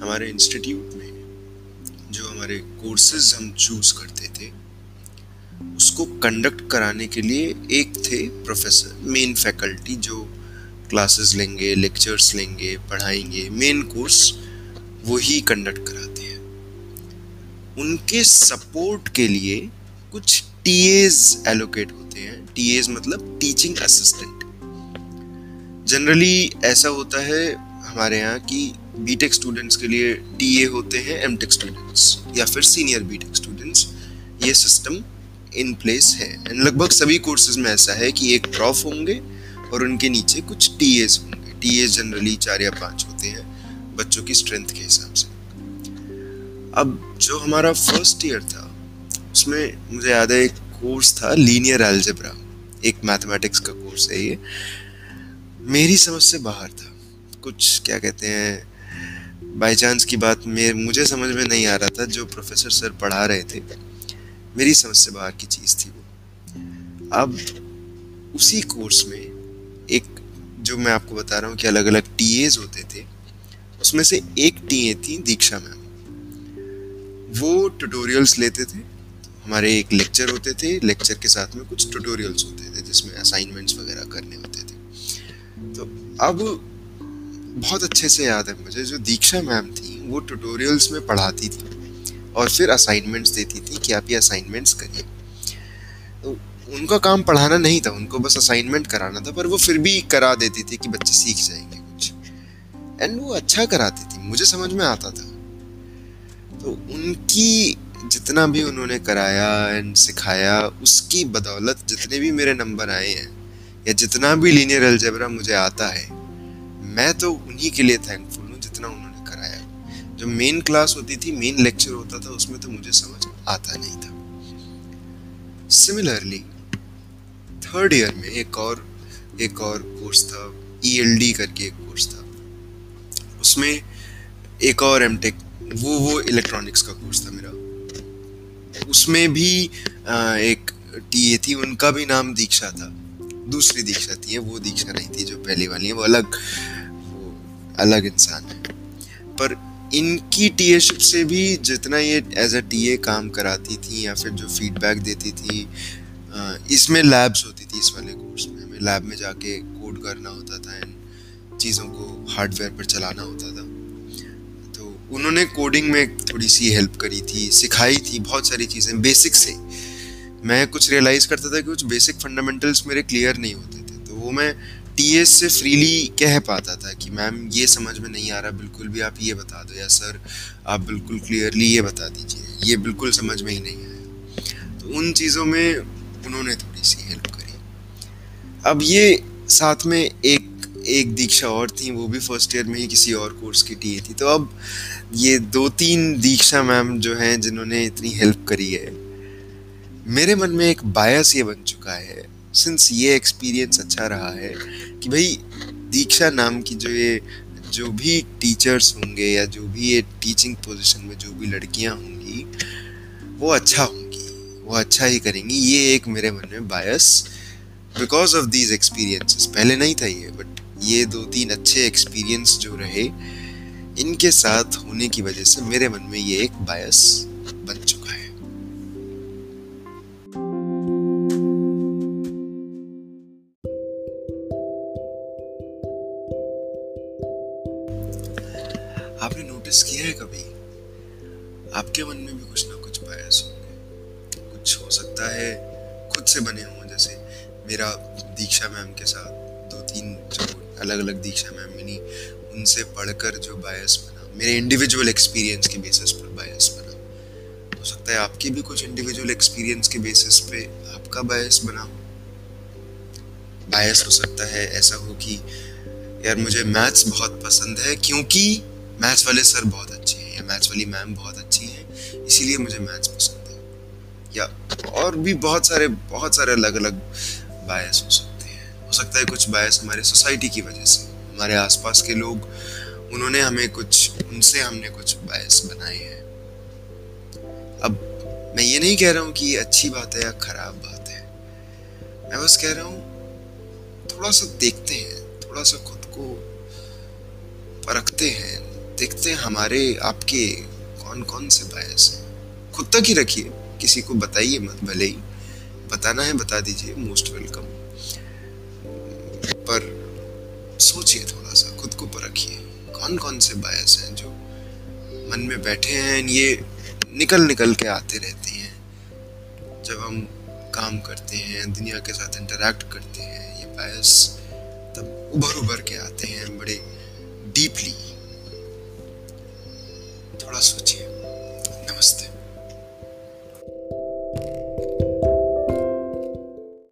हमारे इंस्टीट्यूट में जो हमारे कोर्सेज हम चूज़ करते थे, उसको कंडक्ट कराने के लिए एक थे प्रोफेसर मेन फैकल्टी जो क्लासेस लेंगे लेक्चर्स लेंगे, पढ़ाएँगे मेन कोर्स वो ही कंडक्ट कराते हैं। उनके सपोर्ट के लिए कुछ टीएज एलोकेट होते हैं। टीएज मतलब टीचिंग असिस्टेंट जनरली ऐसा होता है हमारे यहाँ कि बीटेक स्टूडेंट्स के लिए टीए होते हैं एमटेक स्टूडेंट्स या फिर सीनियर बीटेक स्टूडेंट्स ये सिस्टम इन प्लेस है। एंड लगभग सभी कोर्सेज में ऐसा है कि एक प्रॉफ होंगे और उनके नीचे कुछ टीएज होंगे। टीएज जनरली चार या पाँच होते हैं बच्चों की स्ट्रेंथ के हिसाब से। अब जो हमारा फ़र्स्ट ईयर था, उसमें मुझे याद है एक कोर्स था लीनियर एल्जेब्रा एक मैथमेटिक्स का कोर्स है ये। मेरी समझ से बाहर था। कुछ क्या कहते हैं बाई चांस की बात में, मुझे समझ में नहीं आ रहा था जो प्रोफेसर सर पढ़ा रहे थे। मेरी समझ से बाहर की चीज़ थी वो। अब उसी कोर्स में एक, जो मैं आपको बता रहा हूँ कि अलग अलग टीएज होते थे, उसमें से एक टी ए थी दीक्षा मैम। वो ट्यूटोरियल्स लेते थे, हमारे एक लेक्चर होते थे लेक्चर के साथ में कुछ ट्यूटोरियल्स होते थे, जिसमें असाइनमेंट्स वगैरह करने होते थे। तो अब बहुत अच्छे से याद है मुझे। जो दीक्षा मैम थी, वो ट्यूटोरियल्स में पढ़ाती थी और फिर असाइनमेंट्स देती थी कि आप ये असाइनमेंट्स करिए। तो उनका काम पढ़ाना नहीं था, उनको बस असाइनमेंट कराना था, पर वो फिर भी करा देती थी कि बच्चे सीख जाएँगे कुछ। एंड वो अच्छा कराती थी, मुझे समझ में आता था। तो उनकी जितना भी उन्होंने कराया एंड सिखाया, उसकी बदौलत जितने भी मेरे नंबर आए हैं, या जितना भी लीनियर अलजेब्रा मुझे आता है मैं तो उन्हीं के लिए थैंकफुल हूँ जितना उन्होंने कराया जो मेन क्लास होती थी मेन लेक्चर होता था, उसमें तो मुझे समझ आता नहीं था। सिमिलरली थर्ड ईयर में एक और एक और कोर्स था ई e करके एक कोर्स था। उसमें एक और एमटेक वो वो इलेक्ट्रॉनिक्स का कोर्स था मेरा। उसमें भी एक टी ए थी, उनका भी नाम दीक्षा था। दूसरी दीक्षा थी, वो दीक्षा नहीं थी जो पहली वाली है, वो अलग अलग इंसान है। पर इनकी टीएशिप से भी जितना ये एज अ टीए काम कराती थी या फिर जो फीडबैक देती थी इसमें लैब्स होती थी, इस वाले कोर्स में। हमें लैब में जाके कोड करना होता था एंड चीज़ों को हार्डवेयर पर चलाना होता था। तो उन्होंने कोडिंग में थोड़ी सी हेल्प करी थी, सिखाई थी बहुत सारी चीज़ें बेसिक से। मैं कुछ रियलाइज़ करता था कि कुछ बेसिक फंडामेंटल्स मेरे क्लियर नहीं होते थे। तो वो मैं टीएस से फ्रीली कह पाता था कि मैम, ये समझ में नहीं आ रहा, बिल्कुल भी आप ये बता दो, या सर, आप बिल्कुल क्लियरली ये बता दीजिए, ये बिल्कुल समझ में ही नहीं आया। तो उन चीज़ों में उन्होंने थोड़ी सी हेल्प करी। अब ये साथ में एक एक दीक्षा और थी, वो भी फ़र्स्ट ईयर में ही किसी और कोर्स की टी थी। तो अब ये दो तीन दीक्षा मैम जो हैं, जिन्होंने इतनी हेल्प करी है, मेरे मन में एक बायस ये बन चुका है सिंस ये एक्सपीरियंस अच्छा रहा है कि भाई दीक्षा नाम की जो ये, जो भी टीचर्स होंगे या जो भी ये टीचिंग पोजीशन में जो भी लड़कियाँ होंगी, वो अच्छा होंगी, वो अच्छा ही करेंगी। ये एक मेरे मन में bias because of these experiences पहले नहीं था ये बट ये दो तीन अच्छे एक्सपीरियंस जो रहे, इनके साथ होने की वजह से मेरे मन में ये एक बायस बन चुका है। नोटिस किया है कभी? आपके मन में भी कुछ ना कुछ बायस होंगे। कुछ हो सकता है, खुद से बने हों, जैसे मेरा दीक्षा मैम के साथ दो तीन जो अलग अलग दीक्षा मैम मिली, उनसे पढ़कर जो बायस बना, मेरे इंडिविजुअल एक्सपीरियंस के बेसिस पर बायस बना। हो सकता है आपके भी कुछ इंडिविजुअल एक्सपीरियंस के बेसिस पे आपका बायस बना हो। बायस हो सकता है, ऐसा हो कि, यार, मुझे मैथ्स बहुत पसंद है, क्योंकि मैथ्स वाले सर बहुत अच्छे हैं, या मैथ्स वाली मैम बहुत अच्छी हैं, इसीलिए मुझे मैथ्स पसंद है। या और भी बहुत सारे बहुत सारे अलग अलग बायस हो सकते हैं। हो सकता है कुछ बायस हमारे सोसाइटी की वजह से। हमारे आसपास के लोग, उन्होंने हमें कुछ, उनसे हमने कुछ बायस बनाए हैं। अब मैं ये नहीं कह रहा हूँ कि ये अच्छी बात है या खराब बात है। मैं बस कह रहा हूँ, थोड़ा सा देखते हैं, थोड़ा सा खुद को परखते हैं देखते हैं हमारे आपके कौन कौन से बायस हैं। खुद तक ही रखिए, किसी को बताइए मत, भले ही बताना है, बता दीजिए मोस्ट वेलकम पर सोचिए थोड़ा सा, खुद को परखिए कौन कौन से बायस हैं जो मन में बैठे हैं ये निकल निकल के आते रहते हैं। जब हम काम करते हैं, दुनिया के साथ इंटरेक्ट करते हैं, ये बायस तब उभर उभर के आते